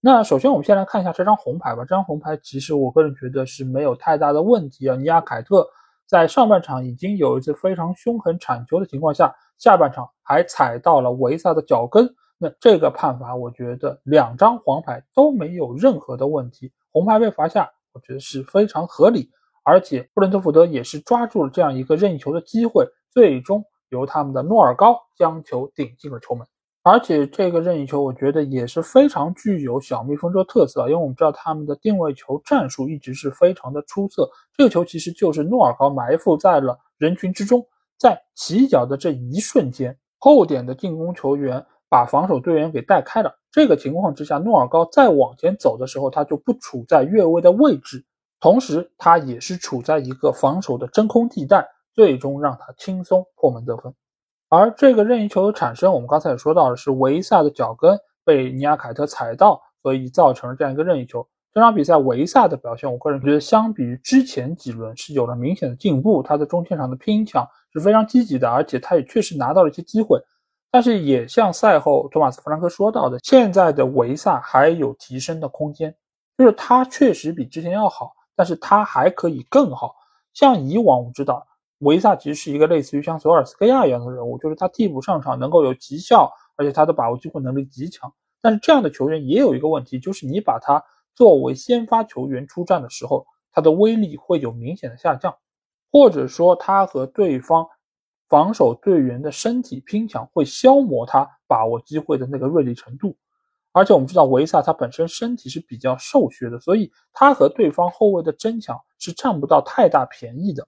那首先，我们先来看一下这张红牌吧。这张红牌其实我个人觉得是没有太大的问题啊。尼亚凯特在上半场已经有一次非常凶狠铲球的情况下，下半场还踩到了维萨的脚跟。那这个判罚，我觉得两张黄牌都没有任何的问题，红牌被罚下，我觉得是非常合理。而且布伦特福德也是抓住了这样一个任意球的机会，最终由他们的诺尔高将球顶进了球门。而且这个任意球，我觉得也是非常具有小蜜蜂这个特色，因为我们知道他们的定位球战术一直是非常的出色。这个球其实就是诺尔高埋伏在了人群之中，在起脚的这一瞬间，后点的进攻球员把防守队员给带开了。这个情况之下，诺尔高再往前走的时候，他就不处在越位的位置，同时他也是处在一个防守的真空地带，最终让他轻松破门得分。而这个任意球的产生，我们刚才也说到了，是维萨的脚跟被尼亚凯特踩到，所以造成了这样一个任意球。这场比赛维萨的表现，我个人觉得相比于之前几轮是有了明显的进步。他在中前场的拼抢是非常积极的，而且他也确实拿到了一些机会。但是也像赛后托马斯·弗兰克说到的，现在的维萨还有提升的空间，就是他确实比之前要好，但是他还可以更好。像以往我们知道。维萨其实是一个类似于像索尔斯克亚一样的人物，就是他替补上场能够有奇效，而且他的把握机会能力极强。但是这样的球员也有一个问题，就是你把他作为先发球员出战的时候，他的威力会有明显的下降，或者说他和对方防守队员的身体拼抢会消磨他把握机会的那个锐利程度。而且我们知道维萨他本身身体是比较瘦削的，所以他和对方后卫的争抢是占不到太大便宜的。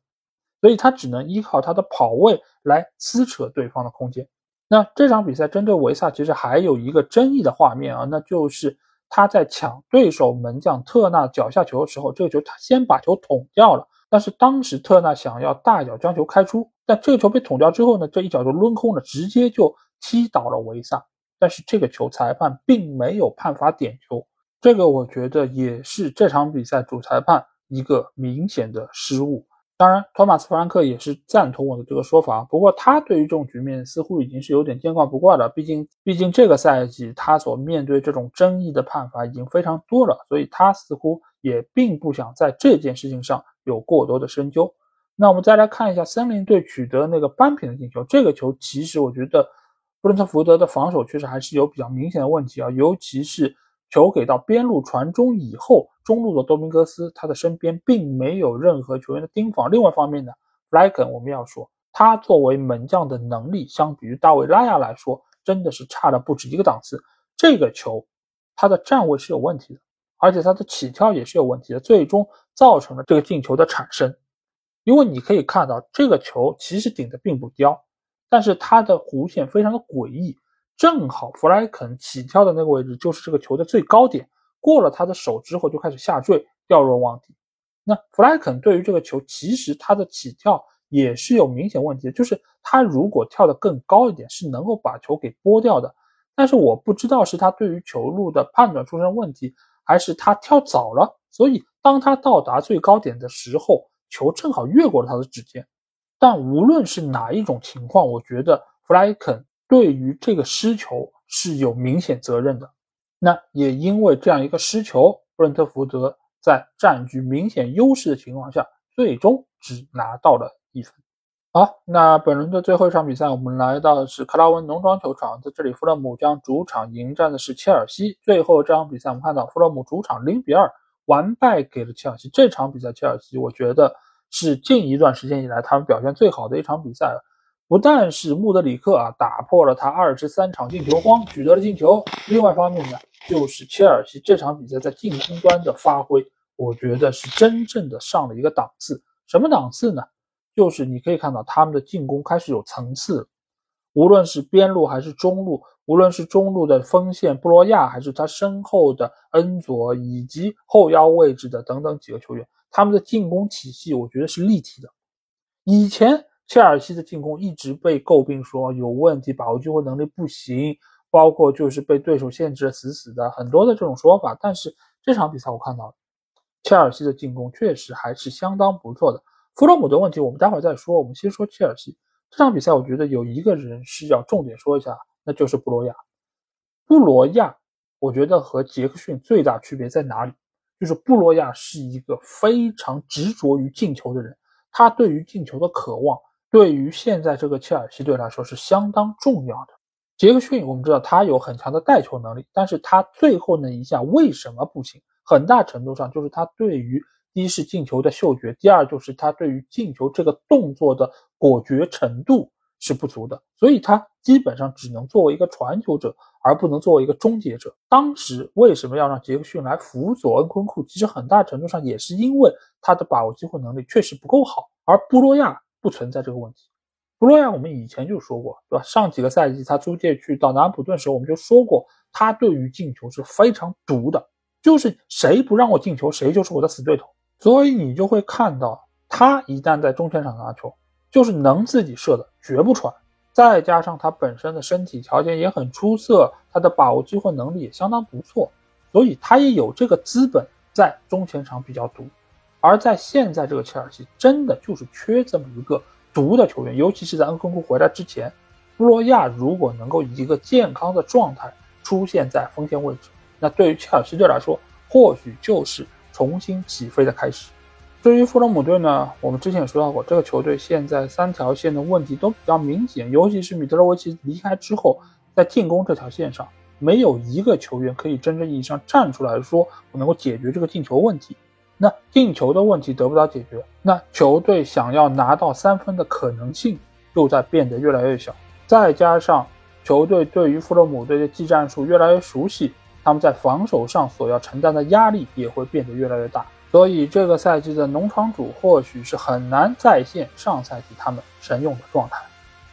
所以他只能依靠他的跑位来撕扯对方的空间。那这场比赛针对维萨，其实还有一个争议的画面啊，那就是他在抢对手门将特纳脚下球的时候，这个球他先把球捅掉了。但是当时特纳想要大脚将球开出，但这个球被捅掉之后呢，这一脚就抡空了，直接就踢倒了维萨。但是这个球裁判并没有判罚点球，这个我觉得也是这场比赛主裁判一个明显的失误。当然，托马斯·弗兰克也是赞同我的这个说法。不过，他对于这种局面似乎已经是有点见怪不怪了。毕竟，毕竟这个赛季他所面对这种争议的判罚已经非常多了，所以他似乎也并不想在这件事情上有过多的深究。那我们再来看一下森林队取得那个扳平的进球。这个球其实我觉得布伦特福德的防守确实还是有比较明显的问题啊，尤其是。球给到边路传中以后，中路的多明戈斯他的身边并没有任何球员的盯防。另外一方面呢，布莱肯我们要说，他作为门将的能力，相比于大卫拉亚来说，真的是差了不止一个档次。这个球，他的站位是有问题的，而且他的起跳也是有问题的，最终造成了这个进球的产生。因为你可以看到，这个球其实顶的并不刁，但是它的弧线非常的诡异。正好弗莱肯起跳的那个位置就是这个球的最高点，过了他的手之后就开始下坠，掉入网底。那弗莱肯对于这个球，其实他的起跳也是有明显问题的，就是他如果跳得更高一点，是能够把球给拨掉的。但是我不知道是他对于球路的判断出现问题，还是他跳早了，所以当他到达最高点的时候，球正好越过了他的指尖。但无论是哪一种情况，我觉得弗莱肯。对于这个失球是有明显责任的，那也因为这样一个失球，布伦特福德在占据明显优势的情况下，最终只拿到了一分。好，那本轮的最后一场比赛，我们来到的是克拉文农庄球场，在这里，弗勒姆将主场迎战的是切尔西。最后这场比赛，我们看到弗勒姆主场零比二完败给了切尔西。这场比赛，切尔西我觉得是近一段时间以来他们表现最好的一场比赛了。不但是穆德里克啊打破了他二十三场进球荒，取得了进球。另外方面呢，就是切尔西这场比赛在进攻端的发挥，我觉得是真正的上了一个档次。什么档次呢？就是你可以看到他们的进攻开始有层次，无论是边路还是中路，无论是中路的锋线布罗亚，还是他身后的恩佐以及后腰位置的等等几个球员，他们的进攻体系我觉得是立体的。以前。切尔西的进攻一直被诟病说有问题，把握机会能力不行，包括就是被对手限制的死死的，很多的这种说法。但是这场比赛我看到，切尔西的进攻确实还是相当不错的。弗洛姆的问题我们待会儿再说，我们先说切尔西这场比赛。我觉得有一个人是要重点说一下，那就是布罗亚。布罗亚，我觉得和杰克逊最大区别在哪里？就是布罗亚是一个非常执着于进球的人，他对于进球的渴望。对于现在这个切尔西队来说是相当重要的。杰克逊，我们知道他有很强的带球能力，但是他最后那一下为什么不行？很大程度上就是他对于第一是进球的嗅觉，第二就是他对于进球这个动作的果决程度是不足的，所以他基本上只能作为一个传球者，而不能作为一个终结者。当时为什么要让杰克逊来辅佐恩昆库？其实很大程度上也是因为他的把握机会能力确实不够好，而布洛亚。不存在这个问题。布洛亚，我们以前就说过，对吧？上几个赛季他租借去到南安普顿时候，我们就说过，他对于进球是非常毒的，就是谁不让我进球，谁就是我的死对头。所以你就会看到，他一旦在中前场拿球，就是能自己射的，绝不传。再加上他本身的身体条件也很出色，他的把握机会能力也相当不错，所以他也有这个资本在中前场比较毒。而在现在这个切尔西，真的就是缺这么一个毒的球员，尤其是在恩昆库回来之前，布洛亚如果能够以一个健康的状态出现在锋线位置，那对于切尔西队来说，或许就是重新起飞的开始。至于富勒姆队呢，我们之前也说到过，这个球队现在三条线的问题都比较明显，尤其是米德罗维奇离开之后，在进攻这条线上，没有一个球员可以真正意义上站出来说我能够解决这个进球问题。那进球的问题得不到解决，那球队想要拿到三分的可能性又在变得越来越小。再加上球队对于富勒姆队的技战术越来越熟悉，他们在防守上所要承担的压力也会变得越来越大。所以这个赛季的农场主或许是很难再现上赛季他们神勇的状态。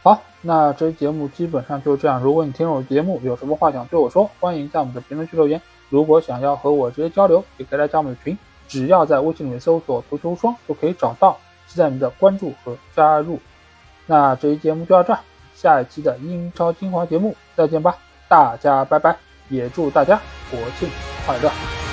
好，那这期节目基本上就这样。如果你听了我节目有什么话想对我说，欢迎在我们的评论区留言。如果想要和我直接交流，也可以来加我们的群。只要在微信里面搜索“足球双”就可以找到，期待您的关注和加入。那这期节目就到这儿，下一期的英超精华节目再见吧。大家拜拜，也祝大家国庆快乐。